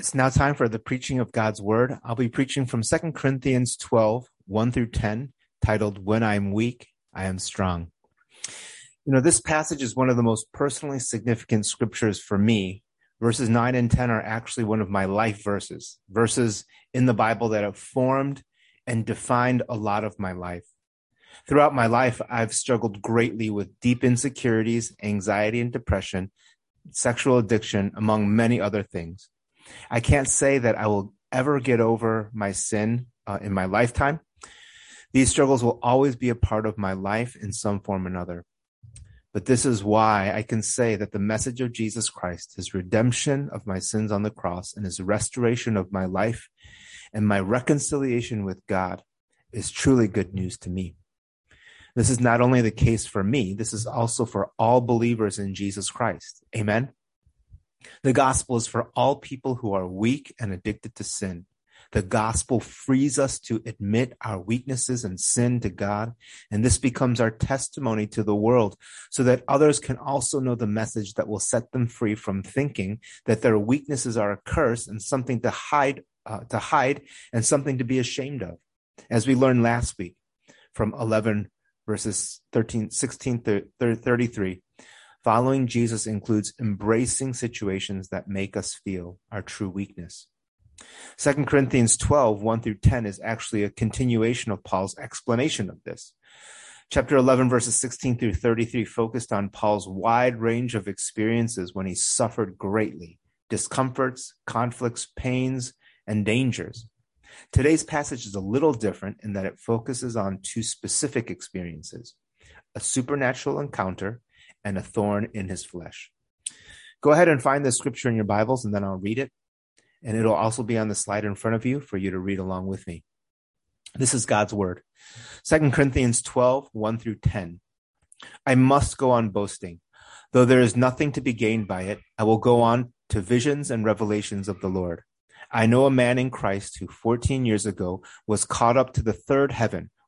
It's now time for the preaching of God's word. I'll be preaching from 2 Corinthians 12, 1 through 10, titled When I'm Weak, I Am Strong. You know, this passage is one of the most personally significant scriptures for me. Verses 9 and 10 are actually one of my life verses, verses in the Bible that have formed and defined a lot of my life. Throughout my life, I've struggled greatly with deep insecurities, anxiety and depression, sexual addiction, among many other things. I can't say that I will ever get over my sin uh, in my lifetime. These struggles will always be a part of my life in some form or another. But this is why I can say that the message of Jesus Christ, his redemption of my sins on the cross and his restoration of my life and my reconciliation with God is truly good news to me. This is not only the case for me, this is also for all believers in Jesus Christ. Amen. The gospel is for all people who are weak and addicted to sin. The gospel frees us to admit our weaknesses and sin to God. And this becomes our testimony to the world so that others can also know the message that will set them free from thinking that their weaknesses are a curse and something to hide, uh, to hide and something to be ashamed of. As we learned last week from 11 verses 13, 16 to 33, Following Jesus includes embracing situations that make us feel our true weakness. 2 Corinthians 12, 1 through 10 is actually a continuation of Paul's explanation of this. Chapter 11, verses 16 through 33 focused on Paul's wide range of experiences when he suffered greatly discomforts, conflicts, pains, and dangers. Today's passage is a little different in that it focuses on two specific experiences a supernatural encounter and a thorn in his flesh. Go ahead and find the scripture in your Bibles and then I'll read it. And it'll also be on the slide in front of you for you to read along with me. This is God's word. Second Corinthians 12, 1 through 10. I must go on boasting. Though there is nothing to be gained by it, I will go on to visions and revelations of the Lord. I know a man in Christ who 14 years ago was caught up to the third heaven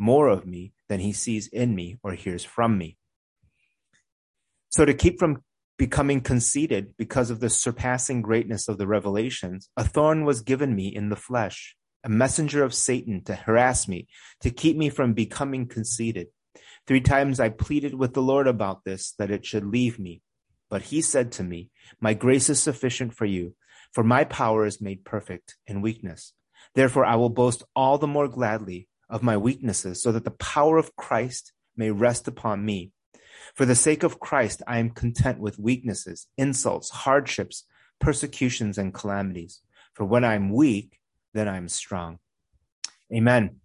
more of me than he sees in me or hears from me. So to keep from becoming conceited because of the surpassing greatness of the revelations, a thorn was given me in the flesh, a messenger of Satan to harass me, to keep me from becoming conceited. Three times I pleaded with the Lord about this, that it should leave me. But he said to me, My grace is sufficient for you, for my power is made perfect in weakness. Therefore I will boast all the more gladly of my weaknesses so that the power of Christ may rest upon me. For the sake of Christ, I am content with weaknesses, insults, hardships, persecutions, and calamities. For when I'm weak, then I'm strong. Amen.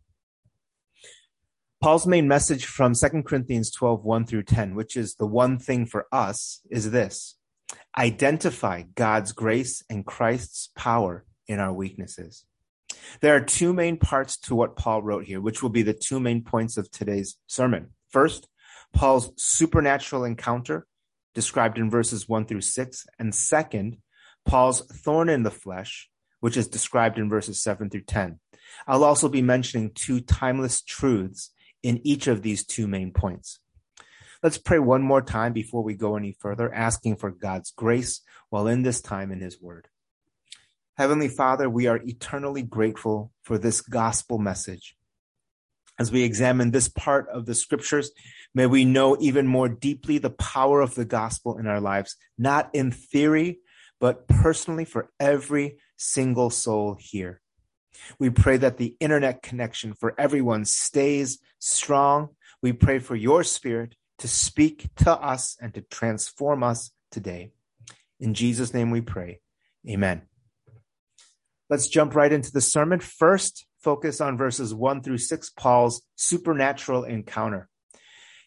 Paul's main message from 2 Corinthians 12, 1 through 10, which is the one thing for us, is this. Identify God's grace and Christ's power in our weaknesses. There are two main parts to what Paul wrote here, which will be the two main points of today's sermon. First, Paul's supernatural encounter described in verses 1 through 6. And second, Paul's thorn in the flesh, which is described in verses 7 through 10. I'll also be mentioning two timeless truths in each of these two main points. Let's pray one more time before we go any further, asking for God's grace while in this time in His Word. Heavenly Father, we are eternally grateful for this gospel message. As we examine this part of the scriptures, may we know even more deeply the power of the gospel in our lives, not in theory, but personally for every single soul here. We pray that the internet connection for everyone stays strong. We pray for your spirit to speak to us and to transform us today. In Jesus' name we pray. Amen. Let's jump right into the sermon. First, focus on verses one through six, Paul's supernatural encounter.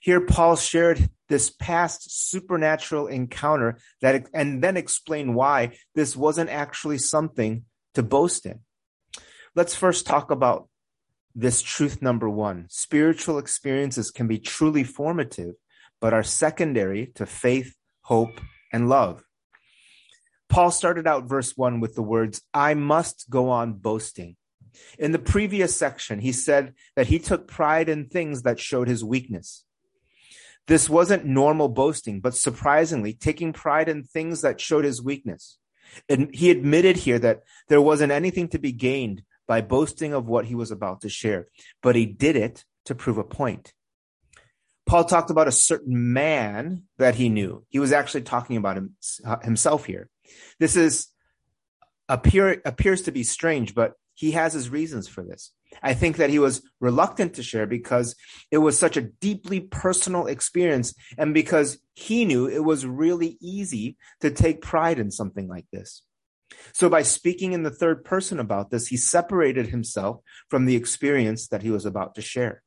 Here, Paul shared this past supernatural encounter that, and then explain why this wasn't actually something to boast in. let's first talk about this truth number one. Spiritual experiences can be truly formative, but are secondary to faith, hope, and love. Paul started out verse one with the words, I must go on boasting. In the previous section, he said that he took pride in things that showed his weakness. This wasn't normal boasting, but surprisingly, taking pride in things that showed his weakness. And he admitted here that there wasn't anything to be gained by boasting of what he was about to share, but he did it to prove a point. Paul talked about a certain man that he knew. He was actually talking about him, himself here. This is appear, appears to be strange, but he has his reasons for this. I think that he was reluctant to share because it was such a deeply personal experience and because he knew it was really easy to take pride in something like this. So by speaking in the third person about this, he separated himself from the experience that he was about to share.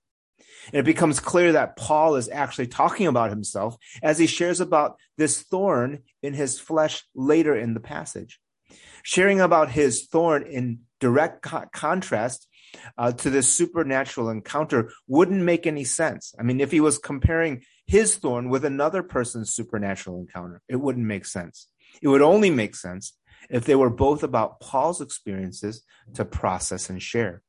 And it becomes clear that Paul is actually talking about himself as he shares about this thorn in his flesh later in the passage. Sharing about his thorn in direct co- contrast uh, to this supernatural encounter wouldn't make any sense. I mean, if he was comparing his thorn with another person's supernatural encounter, it wouldn't make sense. It would only make sense if they were both about Paul's experiences to process and share.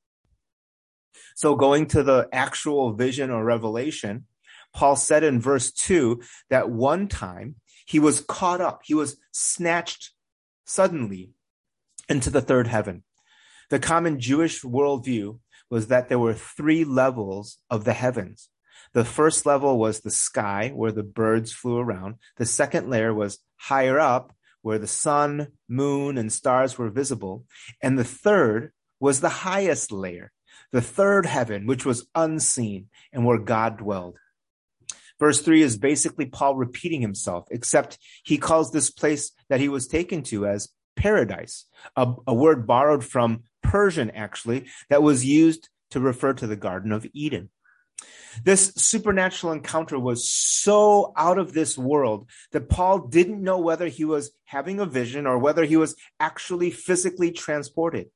So going to the actual vision or revelation, Paul said in verse two that one time he was caught up, he was snatched suddenly into the third heaven. The common Jewish worldview was that there were three levels of the heavens. The first level was the sky, where the birds flew around. The second layer was higher up, where the sun, moon, and stars were visible. And the third was the highest layer, the third heaven, which was unseen and where God dwelled. Verse 3 is basically Paul repeating himself, except he calls this place that he was taken to as paradise, a, a word borrowed from Persian, actually, that was used to refer to the Garden of Eden. This supernatural encounter was so out of this world that Paul didn't know whether he was having a vision or whether he was actually physically transported.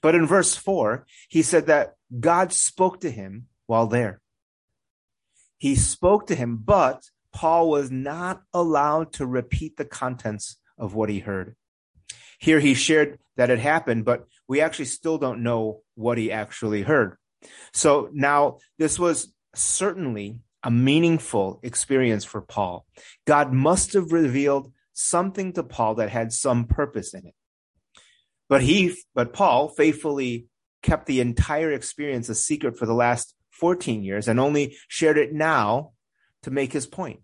But in verse 4, he said that God spoke to him while there. He spoke to him, but Paul was not allowed to repeat the contents of what he heard. Here he shared that it happened, but we actually still don't know what he actually heard. So now this was certainly a meaningful experience for Paul. God must have revealed something to Paul that had some purpose in it. But he, but Paul faithfully kept the entire experience a secret for the last 14 years and only shared it now to make his point.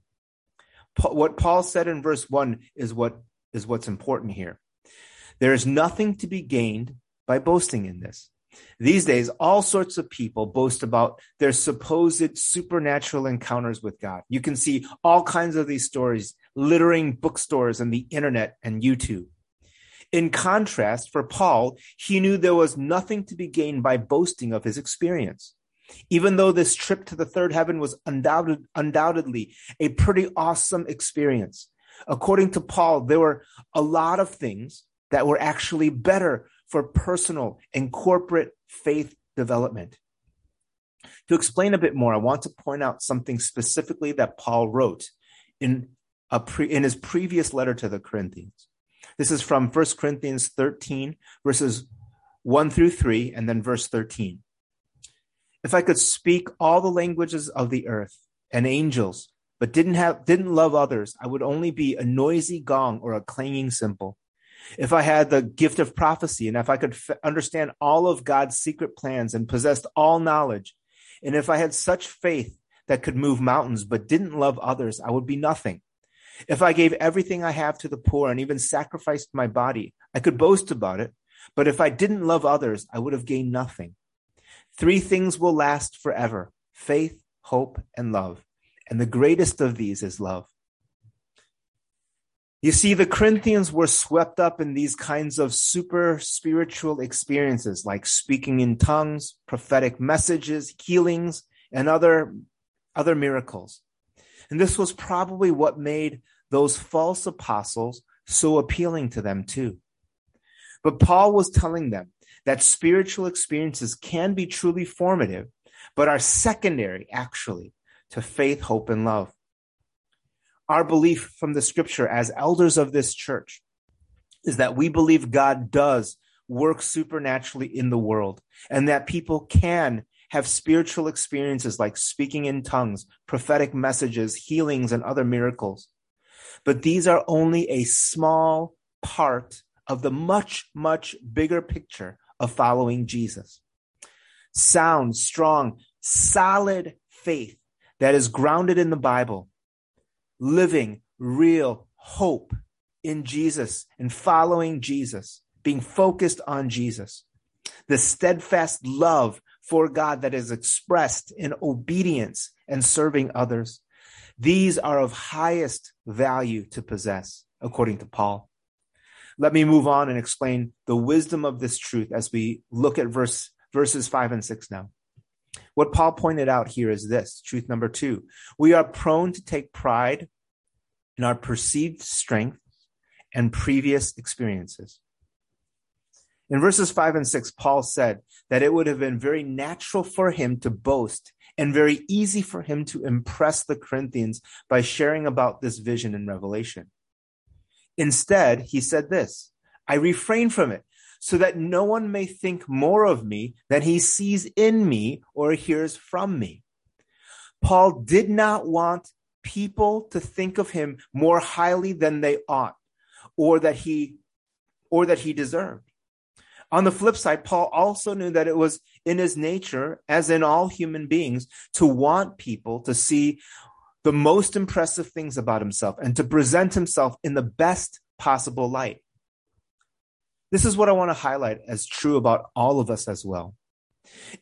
What Paul said in verse 1 is what is what's important here. There is nothing to be gained by boasting in this. These days, all sorts of people boast about their supposed supernatural encounters with God. You can see all kinds of these stories littering bookstores and the internet and YouTube. In contrast, for Paul, he knew there was nothing to be gained by boasting of his experience. Even though this trip to the third heaven was undoubted, undoubtedly a pretty awesome experience, according to Paul, there were a lot of things that were actually better for personal and corporate faith development. To explain a bit more, I want to point out something specifically that Paul wrote in, a pre, in his previous letter to the Corinthians. This is from 1 Corinthians 13, verses 1 through 3, and then verse 13. If I could speak all the languages of the earth and angels, but didn't have didn't love others, I would only be a noisy gong or a clanging cymbal if I had the gift of prophecy and if I could f- understand all of God's secret plans and possessed all knowledge, and if I had such faith that could move mountains but didn't love others, I would be nothing. If I gave everything I have to the poor and even sacrificed my body, I could boast about it. But if I didn't love others, I would have gained nothing. Three things will last forever faith, hope, and love. And the greatest of these is love. You see, the Corinthians were swept up in these kinds of super spiritual experiences like speaking in tongues, prophetic messages, healings, and other, other miracles. And this was probably what made those false apostles so appealing to them too. But Paul was telling them that spiritual experiences can be truly formative, but are secondary, actually, to faith, hope, and love. Our belief from the scripture as elders of this church is that we believe God does work supernaturally in the world and that people can have spiritual experiences like speaking in tongues, prophetic messages, healings, and other miracles. But these are only a small part of the much, much bigger picture of following Jesus. Sound, strong, solid faith that is grounded in the Bible, living real hope in Jesus and following Jesus, being focused on Jesus. The steadfast love for God that is expressed in obedience and serving others. These are of highest value to possess, according to Paul. Let me move on and explain the wisdom of this truth as we look at verse, verses five and six now. What Paul pointed out here is this truth number two. We are prone to take pride in our perceived strength and previous experiences. In verses five and six, Paul said that it would have been very natural for him to boast and very easy for him to impress the Corinthians by sharing about this vision in Revelation. Instead, he said this I refrain from it so that no one may think more of me than he sees in me or hears from me. Paul did not want people to think of him more highly than they ought or that he or that he deserved. On the flip side, Paul also knew that it was in his nature, as in all human beings, to want people to see the most impressive things about himself and to present himself in the best possible light. This is what I want to highlight as true about all of us as well.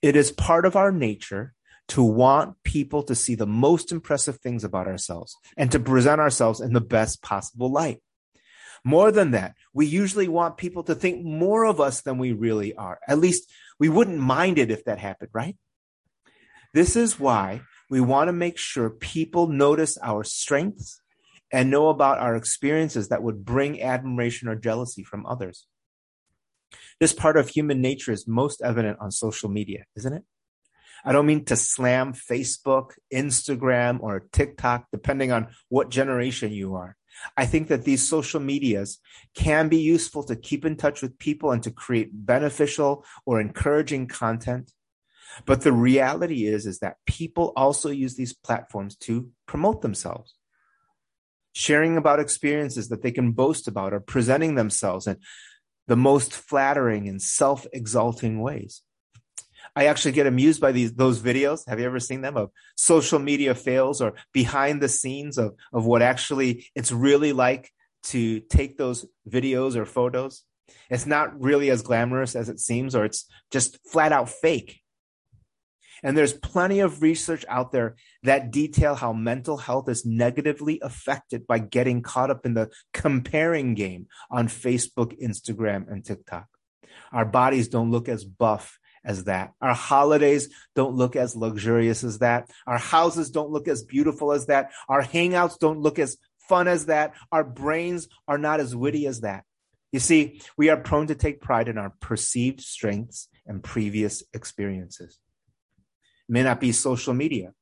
It is part of our nature to want people to see the most impressive things about ourselves and to present ourselves in the best possible light. More than that, we usually want people to think more of us than we really are. At least we wouldn't mind it if that happened, right? This is why we want to make sure people notice our strengths and know about our experiences that would bring admiration or jealousy from others. This part of human nature is most evident on social media, isn't it? I don't mean to slam Facebook, Instagram, or TikTok, depending on what generation you are. I think that these social medias can be useful to keep in touch with people and to create beneficial or encouraging content. But the reality is, is that people also use these platforms to promote themselves, sharing about experiences that they can boast about or presenting themselves in the most flattering and self-exalting ways. I actually get amused by these those videos. Have you ever seen them of social media fails or behind the scenes of of what actually it's really like to take those videos or photos? It's not really as glamorous as it seems, or it's just flat out fake. And there's plenty of research out there that detail how mental health is negatively affected by getting caught up in the comparing game on Facebook, Instagram, and TikTok. Our bodies don't look as buff as that. Our holidays don't look as luxurious as that. Our houses don't look as beautiful as that. Our hangouts don't look as fun as that. Our brains are not as witty as that. You see, we are prone to take pride in our perceived strengths and previous experiences. It may not be social media,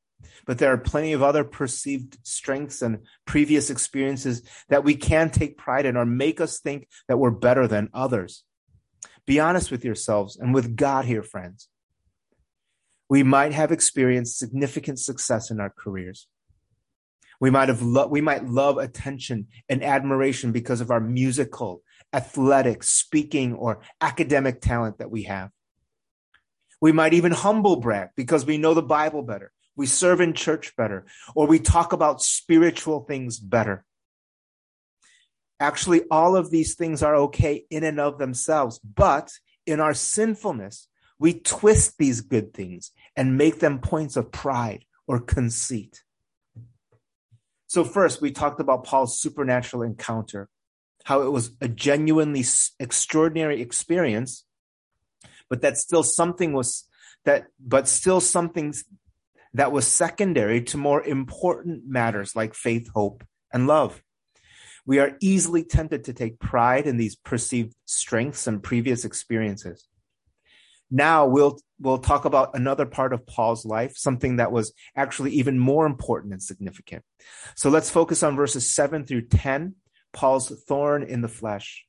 but there are plenty of other perceived strengths and previous experiences that we can take pride in or make us think that we're better than others. Be honest with yourselves and with God here, friends. We might have experienced significant success in our careers. We might have lo- we might love attention and admiration because of our musical, athletic, speaking, or academic talent that we have. We might even humble brag because we know the Bible better. We serve in church better, or we talk about spiritual things better. Actually, all of these things are okay in and of themselves, but in our sinfulness, we twist these good things and make them points of pride or conceit. So, first, we talked about Paul's supernatural encounter, how it was a genuinely extraordinary experience, but that still something was that, but still something that was secondary to more important matters like faith, hope, and love. We are easily tempted to take pride in these perceived strengths and previous experiences. Now we'll we'll talk about another part of Paul's life, something that was actually even more important and significant. So let's focus on verses 7 through 10, Paul's thorn in the flesh.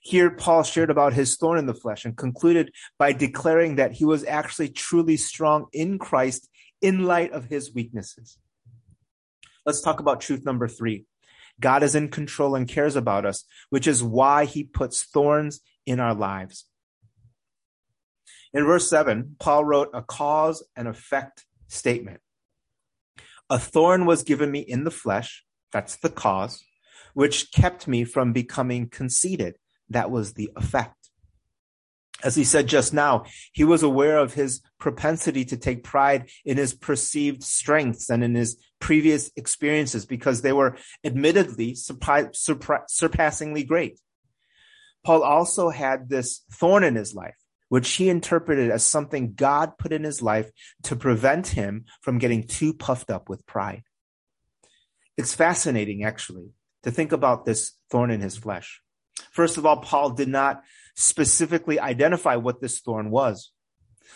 Here, Paul shared about his thorn in the flesh and concluded by declaring that he was actually truly strong in Christ in light of his weaknesses. Let's talk about truth number three. God is in control and cares about us, which is why he puts thorns in our lives. In verse 7, Paul wrote a cause and effect statement. A thorn was given me in the flesh, that's the cause, which kept me from becoming conceited. That was the effect. As he said just now, he was aware of his propensity to take pride in his perceived strengths and in his previous experiences because they were admittedly surpassingly great. Paul also had this thorn in his life, which he interpreted as something God put in his life to prevent him from getting too puffed up with pride. It's fascinating, actually, to think about this thorn in his flesh. First of all, Paul did not specifically identify what this thorn was.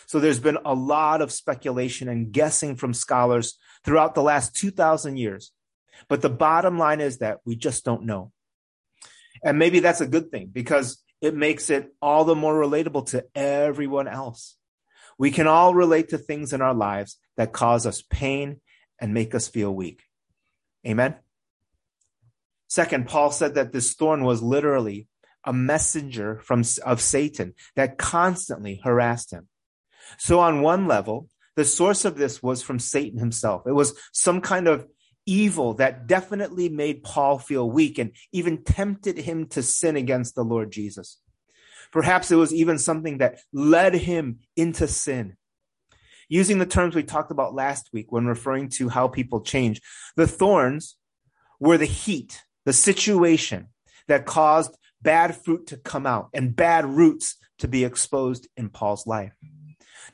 So there's been a lot of speculation and guessing from scholars throughout the last 2,000 years. But the bottom line is that we just don't know. And maybe that's a good thing because it makes it all the more relatable to everyone else. We can all relate to things in our lives that cause us pain and make us feel weak. Amen. Second, Paul said that this thorn was literally a messenger from, of Satan that constantly harassed him. So on one level, the source of this was from Satan himself. It was some kind of evil that definitely made Paul feel weak and even tempted him to sin against the Lord Jesus. Perhaps it was even something that led him into sin. Using the terms we talked about last week when referring to how people change, the thorns were the heat, the situation that caused bad fruit to come out and bad roots to be exposed in Paul's life.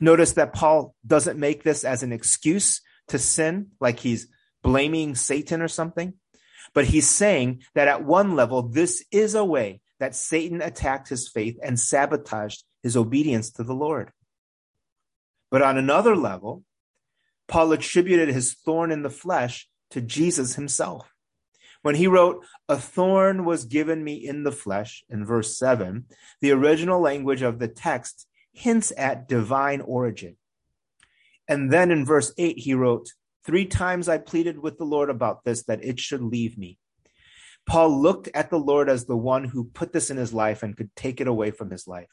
Notice that Paul doesn't make this as an excuse to sin, like he's blaming Satan or something, but he's saying that at one level, this is a way that Satan attacked his faith and sabotaged his obedience to the Lord. But on another level, Paul attributed his thorn in the flesh to Jesus himself. When he wrote, A thorn was given me in the flesh, in verse 7, the original language of the text hints at divine origin. And then in verse 8, he wrote, Three times I pleaded with the Lord about this, that it should leave me. Paul looked at the Lord as the one who put this in his life and could take it away from his life.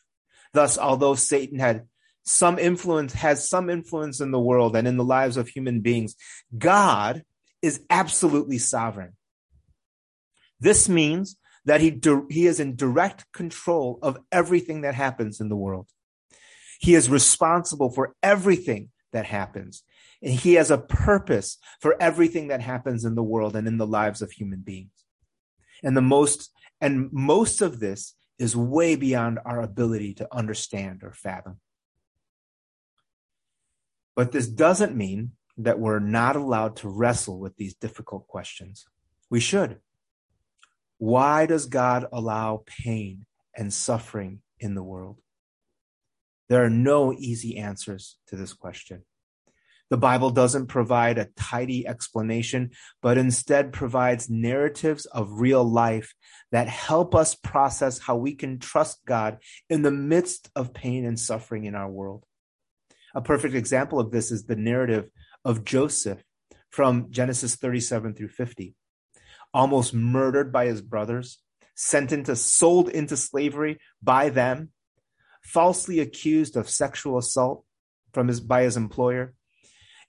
Thus, although Satan had some influence, has some influence in the world and in the lives of human beings, God is absolutely sovereign. This means that he, he is in direct control of everything that happens in the world. He is responsible for everything that happens. And he has a purpose for everything that happens in the world and in the lives of human beings. And the most, and most of this is way beyond our ability to understand or fathom. But this doesn't mean that we're not allowed to wrestle with these difficult questions. We should. Why does God allow pain and suffering in the world? There are no easy answers to this question. The Bible doesn't provide a tidy explanation, but instead provides narratives of real life that help us process how we can trust God in the midst of pain and suffering in our world. A perfect example of this is the narrative of Joseph from Genesis 37 through 50 almost murdered by his brothers, sent into, sold into slavery by them, falsely accused of sexual assault from his, by his employer,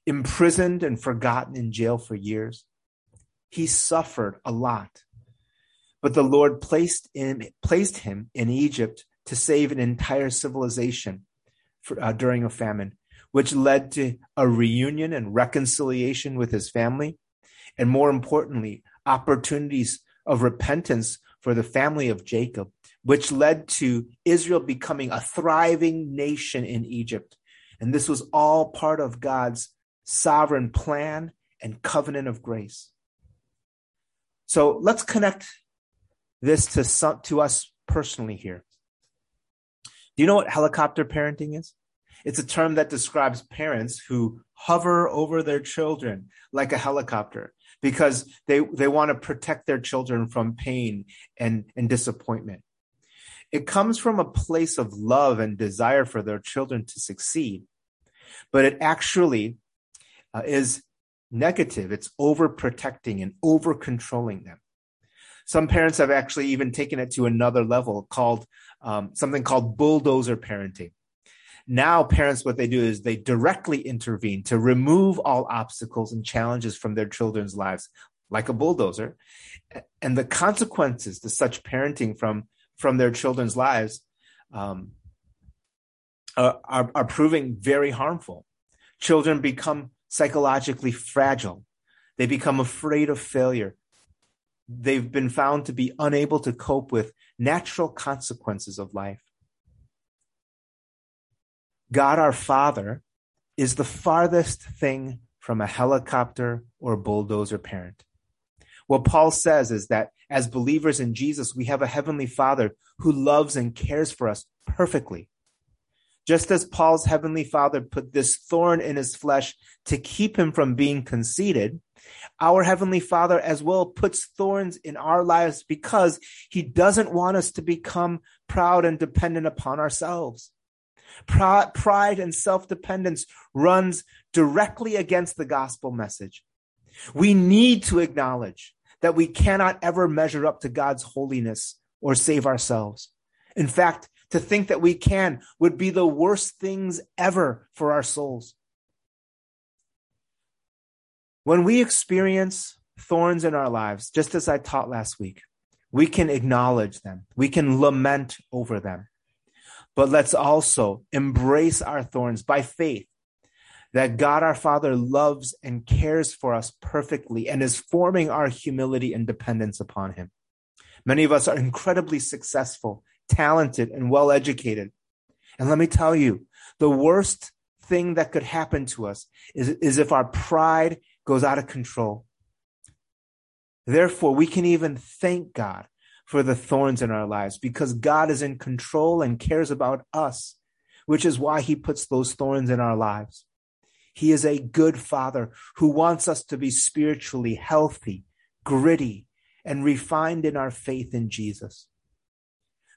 imprisoned and forgotten in jail for years. He suffered a lot. But the Lord placed, in, placed him in Egypt to save an entire civilization for, uh, during a famine, which led to a reunion and reconciliation with his family, and more importantly, opportunities of repentance for the family of Jacob, which led to Israel becoming a thriving nation in Egypt. And this was all part of God's sovereign plan and covenant of grace. So let's connect this to some, to us personally here. Do you know what helicopter parenting is? It's a term that describes parents who hover over their children like a helicopter because they, they want to protect their children from pain and, and disappointment. It comes from a place of love and desire for their children to succeed, but it actually uh, is negative. It's overprotecting and over controlling them. Some parents have actually even taken it to another level called um, something called bulldozer parenting. Now, parents, what they do is they directly intervene to remove all obstacles and challenges from their children's lives, like a bulldozer. And the consequences to such parenting from, from their children's lives um, are, are, are proving very harmful. Children become psychologically fragile. They become afraid of failure. They've been found to be unable to cope with natural consequences of life. God our Father is the farthest thing from a helicopter or bulldozer parent. What Paul says is that as believers in Jesus, we have a heavenly Father who loves and cares for us perfectly. Just as Paul's heavenly Father put this thorn in his flesh to keep him from being conceited, our heavenly Father as well puts thorns in our lives because he doesn't want us to become proud and dependent upon ourselves. Pride and self-dependence runs directly against the gospel message. We need to acknowledge that we cannot ever measure up to God's holiness or save ourselves. In fact, to think that we can would be the worst things ever for our souls. When we experience thorns in our lives, just as I taught last week, we can acknowledge them. We can lament over them. But let's also embrace our thorns by faith that God our Father loves and cares for us perfectly and is forming our humility and dependence upon Him. Many of us are incredibly successful, talented, and well educated. And let me tell you, the worst thing that could happen to us is, is if our pride goes out of control. Therefore, we can even thank God for the thorns in our lives because God is in control and cares about us, which is why he puts those thorns in our lives. He is a good father who wants us to be spiritually healthy, gritty, and refined in our faith in Jesus.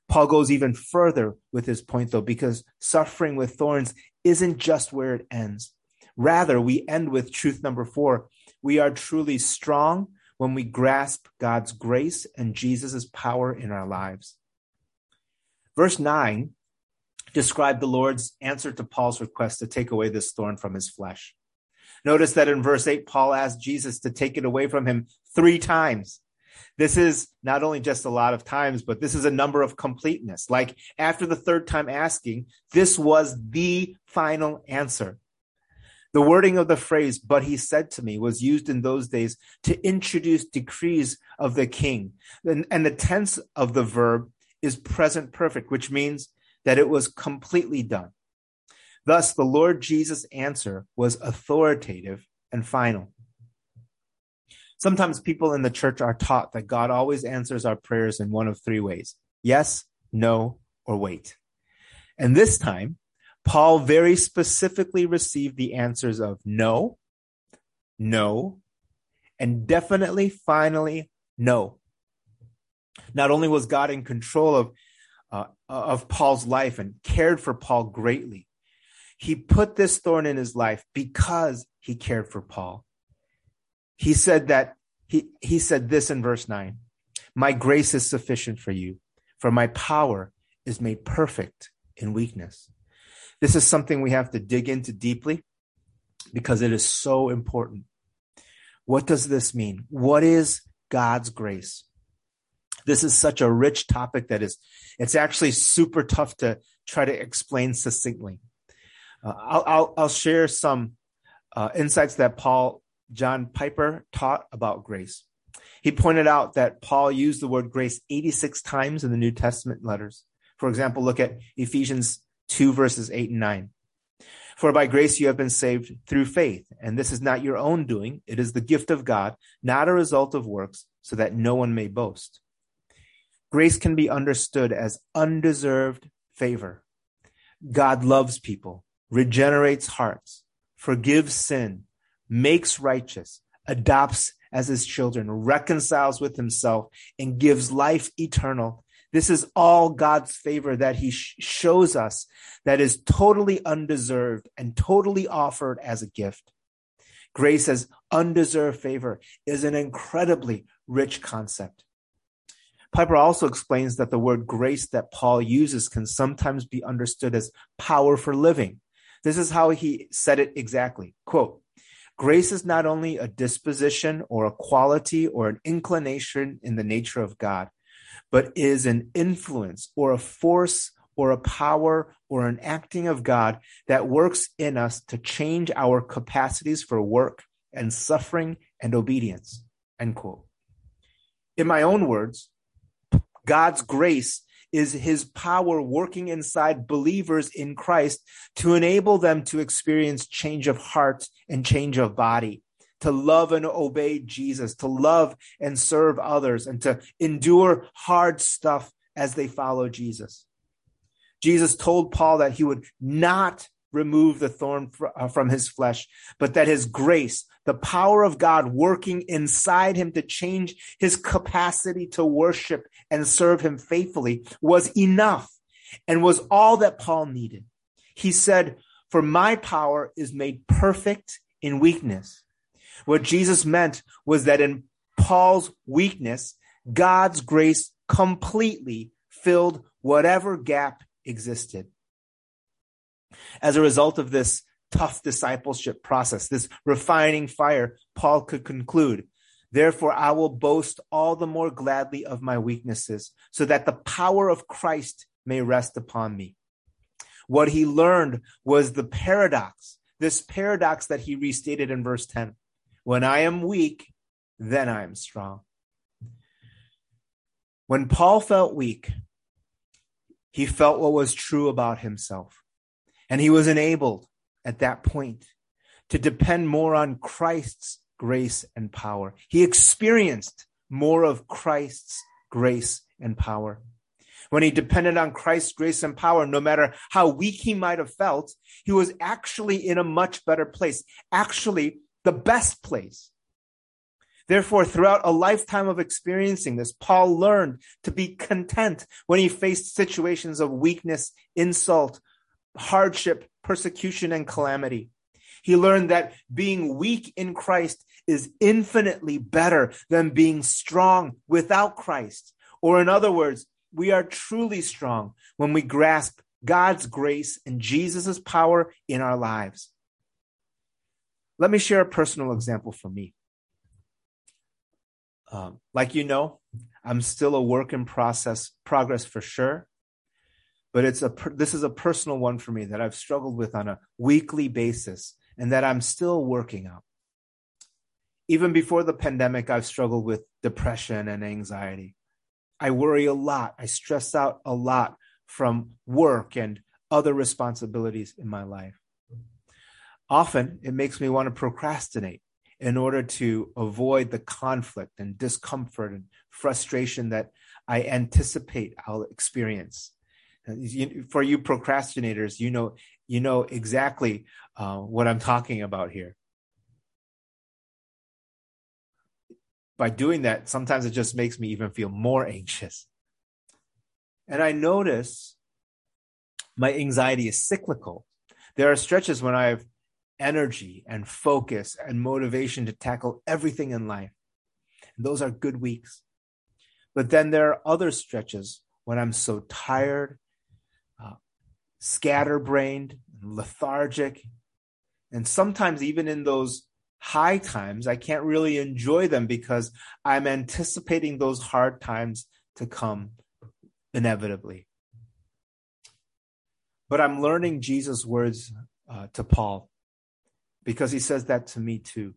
Paul goes even further with his point, though, because suffering with thorns isn't just where it ends. Rather, we end with truth number four. We are truly strong when we grasp God's grace and Jesus' power in our lives. Verse 9 described the Lord's answer to Paul's request to take away this thorn from his flesh. Notice that in verse 8, Paul asked Jesus to take it away from him three times. This is not only just a lot of times, but this is a number of completeness. Like after the third time asking, this was the final answer. The wording of the phrase, but he said to me, was used in those days to introduce decrees of the king. And, and the tense of the verb is present perfect, which means that it was completely done. Thus, the Lord Jesus' answer was authoritative and final. Sometimes people in the church are taught that God always answers our prayers in one of three ways yes, no, or wait. And this time, Paul very specifically received the answers of no, no, and definitely, finally, no. Not only was God in control of, Uh, of Paul's life and cared for Paul greatly, he put this thorn in his life because he cared for Paul. He said that he, he said this in verse 9 My grace is sufficient for you, for my power is made perfect in weakness. This is something we have to dig into deeply because it is so important. What does this mean? What is God's grace? This is such a rich topic that is, it's actually super tough to try to explain succinctly. Uh, I'll, I'll, I'll, share some uh, insights that Paul John Piper taught about grace. He pointed out that Paul used the word grace 86 times in the New Testament letters. For example, look at Ephesians 2 verses 8 and 9. For by grace you have been saved through faith, and this is not your own doing, it is the gift of God, not a result of works, so that no one may boast. Grace can be understood as undeserved favor, God loves people, regenerates hearts, forgives sin, makes righteous, adopts as his children, reconciles with himself, and gives life eternal. This is all God's favor that he sh- shows us that is totally undeserved and totally offered as a gift. Grace as undeserved favor is an incredibly rich concept. Piper also explains that the word grace that Paul uses can sometimes be understood as power for living. This is how he said it exactly. Quote, Grace is not only a disposition or a quality or an inclination in the nature of God, but is an influence or a force or a power or an acting of God that works in us to change our capacities for work and suffering and obedience. End quote. In my own words, God's grace is his power working inside believers in Christ to enable them to experience change of heart and change of body, to love and obey Jesus, to love and serve others, and to endure hard stuff as they follow Jesus. Jesus told Paul that he would not remove the thorn uh, from his flesh, but that his grace, the power of God working inside him to change his capacity to worship and serve him faithfully was enough and was all that Paul needed. He said, For my power is made perfect in weakness. What Jesus meant was that in Paul's weakness, God's grace completely filled whatever gap existed. As a result of this tough discipleship process, this refining fire, Paul could conclude, Therefore, I will boast all the more gladly of my weaknesses, so that the power of Christ may rest upon me. What he learned was the paradox, this paradox that he restated in verse 10. When I am weak, then I am strong. When Paul felt weak, he felt what was true about himself. And he was enabled at that point to depend more on Christ's grace and power. He experienced more of Christ's grace and power. When he depended on Christ's grace and power, no matter how weak he might have felt, he was actually in a much better place, actually the best place. Therefore, throughout a lifetime of experiencing this, Paul learned to be content when he faced situations of weakness, insult, hardship, persecution, and calamity. He learned that being weak in Christ is infinitely better than being strong without Christ. Or, in other words, we are truly strong when we grasp God's grace and Jesus' power in our lives. Let me share a personal example for me. Um, like you know, I'm still a work in process progress for sure but it's a this is a personal one for me that I've struggled with on a weekly basis and that I'm still working out. Even before the pandemic, I've struggled with depression and anxiety. I worry a lot. I stress out a lot from work and other responsibilities in my life. Often it makes me want to procrastinate in order to avoid the conflict and discomfort and frustration that I anticipate I'll experience for you procrastinators, you know, you know exactly uh, what I'm talking about here. By doing that, sometimes it just makes me even feel more anxious. And I notice my anxiety is cyclical. There are stretches when I have energy and focus and motivation to tackle everything in life. And those are good weeks. But then there are other stretches when I'm so tired scatterbrained, lethargic. And sometimes, even in those high times, I can't really enjoy them because I'm anticipating those hard times to come inevitably. But I'm learning Jesus' words uh, to Paul because he says that to me too.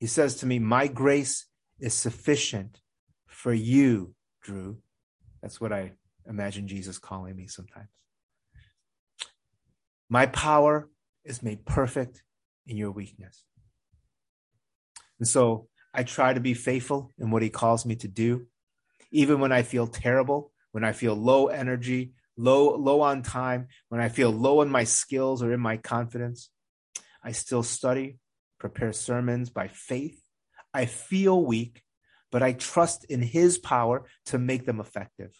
He says to me, My grace is sufficient for you, Drew. That's what I imagine Jesus calling me sometimes. My power is made perfect in your weakness. And so I try to be faithful in what he calls me to do. Even when I feel terrible, when I feel low energy, low, low on time, when I feel low in my skills or in my confidence, I still study, prepare sermons by faith. I feel weak, but I trust in his power to make them effective.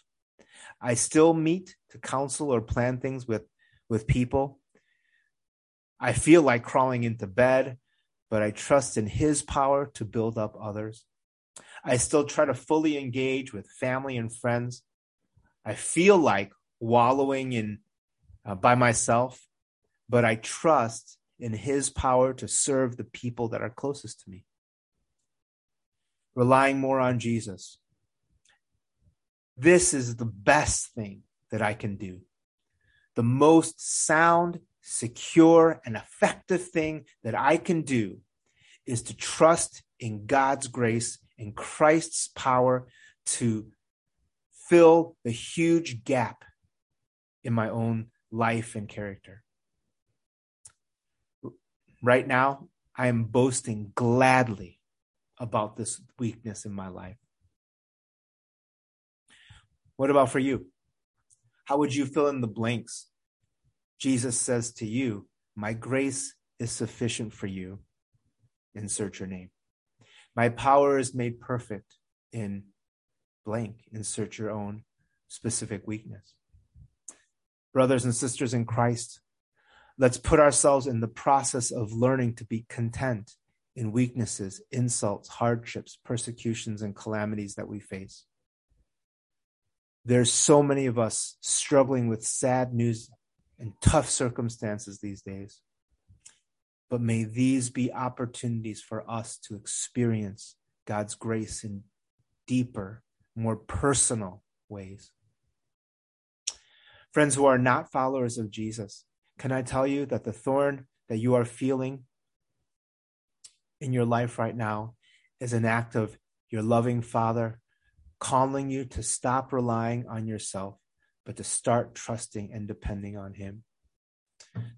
I still meet to counsel or plan things with, with people. I feel like crawling into bed, but I trust in his power to build up others. I still try to fully engage with family and friends. I feel like wallowing in uh, by myself, but I trust in his power to serve the people that are closest to me. Relying more on Jesus. This is the best thing that I can do. The most sound, secure, and effective thing that I can do is to trust in God's grace and Christ's power to fill the huge gap in my own life and character. Right now, I am boasting gladly about this weakness in my life. What about for you? How would you fill in the blanks? Jesus says to you, My grace is sufficient for you. Insert your name. My power is made perfect in blank. Insert your own specific weakness. Brothers and sisters in Christ, let's put ourselves in the process of learning to be content in weaknesses, insults, hardships, persecutions, and calamities that we face. There's so many of us struggling with sad news and tough circumstances these days. But may these be opportunities for us to experience God's grace in deeper, more personal ways. Friends who are not followers of Jesus, can I tell you that the thorn that you are feeling in your life right now is an act of your loving Father calling you to stop relying on yourself, but to start trusting and depending on Him.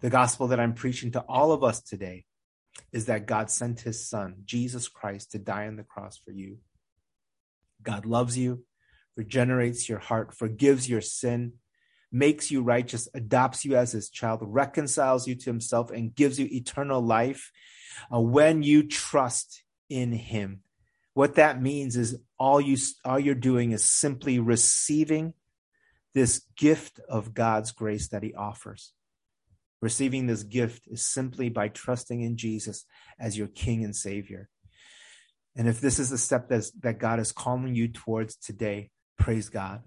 The gospel that I'm preaching to all of us today is that God sent His Son, Jesus Christ, to die on the cross for you. God loves you, regenerates your heart, forgives your sin, makes you righteous, adopts you as his child, reconciles you to himself, and gives you eternal life uh, when you trust in him. What that means is all you all you're doing is simply receiving this gift of God's grace that he offers. Receiving this gift is simply by trusting in Jesus as your King and Savior. And if this is the step that's, that God is calling you towards today, praise God.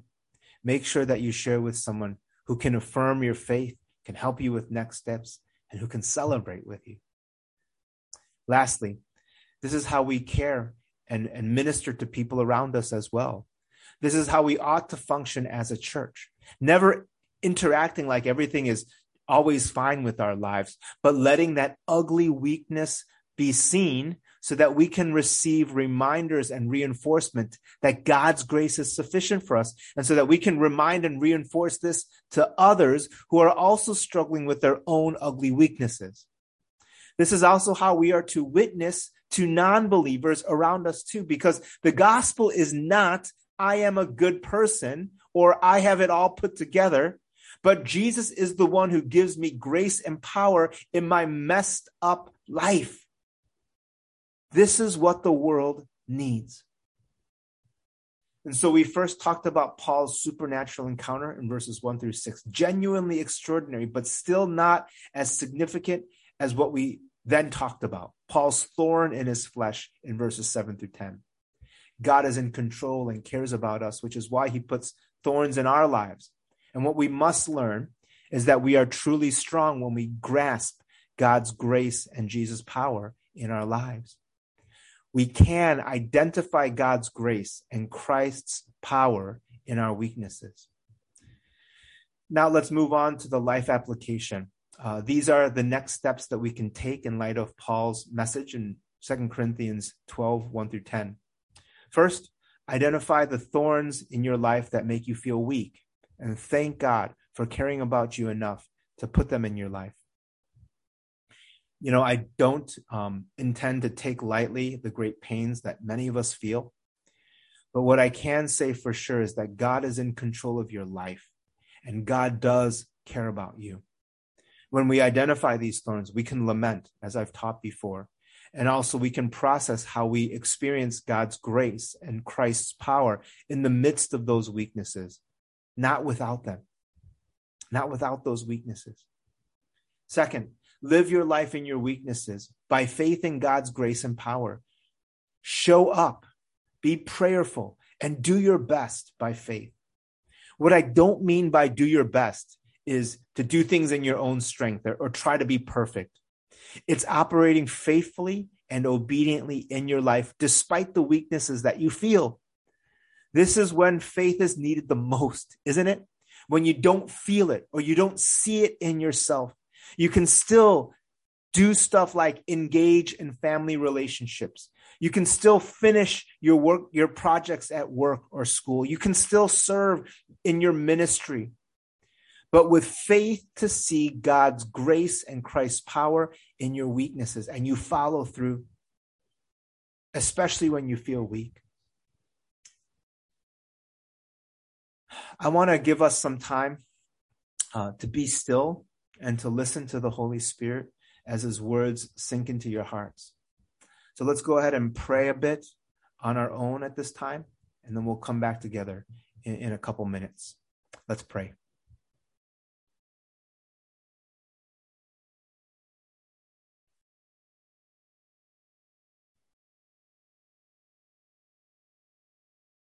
Make sure that you share with someone who can affirm your faith, can help you with next steps, and who can celebrate with you. Lastly, this is how we care and, and minister to people around us as well. This is how we ought to function as a church, never interacting like everything is always fine with our lives, but letting that ugly weakness be seen so that we can receive reminders and reinforcement that God's grace is sufficient for us. And so that we can remind and reinforce this to others who are also struggling with their own ugly weaknesses. This is also how we are to witness to non believers around us too, because the gospel is not, I am a good person or I have it all put together. But Jesus is the one who gives me grace and power in my messed up life. This is what the world needs. And so we first talked about Paul's supernatural encounter in verses one through six, genuinely extraordinary, but still not as significant as what we then talked about. Paul's thorn in his flesh in verses seven through 10. God is in control and cares about us, which is why he puts thorns in our lives. And what we must learn is that we are truly strong when we grasp God's grace and Jesus' power in our lives we can identify God's grace and Christ's power in our weaknesses. Now let's move on to the life application. Uh, these are the next steps that we can take in light of Paul's message in 2 Corinthians 12, 1 through 10. First, identify the thorns in your life that make you feel weak and thank God for caring about you enough to put them in your life you know, I don't um, intend to take lightly the great pains that many of us feel. But what I can say for sure is that God is in control of your life. And God does care about you. When we identify these thorns, we can lament, as I've taught before. And also, we can process how we experience God's grace and Christ's power in the midst of those weaknesses, not without them, not without those weaknesses. Second, live your life in your weaknesses by faith in God's grace and power. Show up, be prayerful, and do your best by faith. What I don't mean by do your best is to do things in your own strength or, or try to be perfect. It's operating faithfully and obediently in your life despite the weaknesses that you feel. This is when faith is needed the most, isn't it? When you don't feel it or you don't see it in yourself, you can still do stuff like engage in family relationships. You can still finish your work, your projects at work or school. You can still serve in your ministry. But with faith to see God's grace and Christ's power in your weaknesses, and you follow through, especially when you feel weak. I want to give us some time uh, to be still and to listen to the Holy Spirit as his words sink into your hearts. So let's go ahead and pray a bit on our own at this time, and then we'll come back together in, in a couple minutes. Let's pray.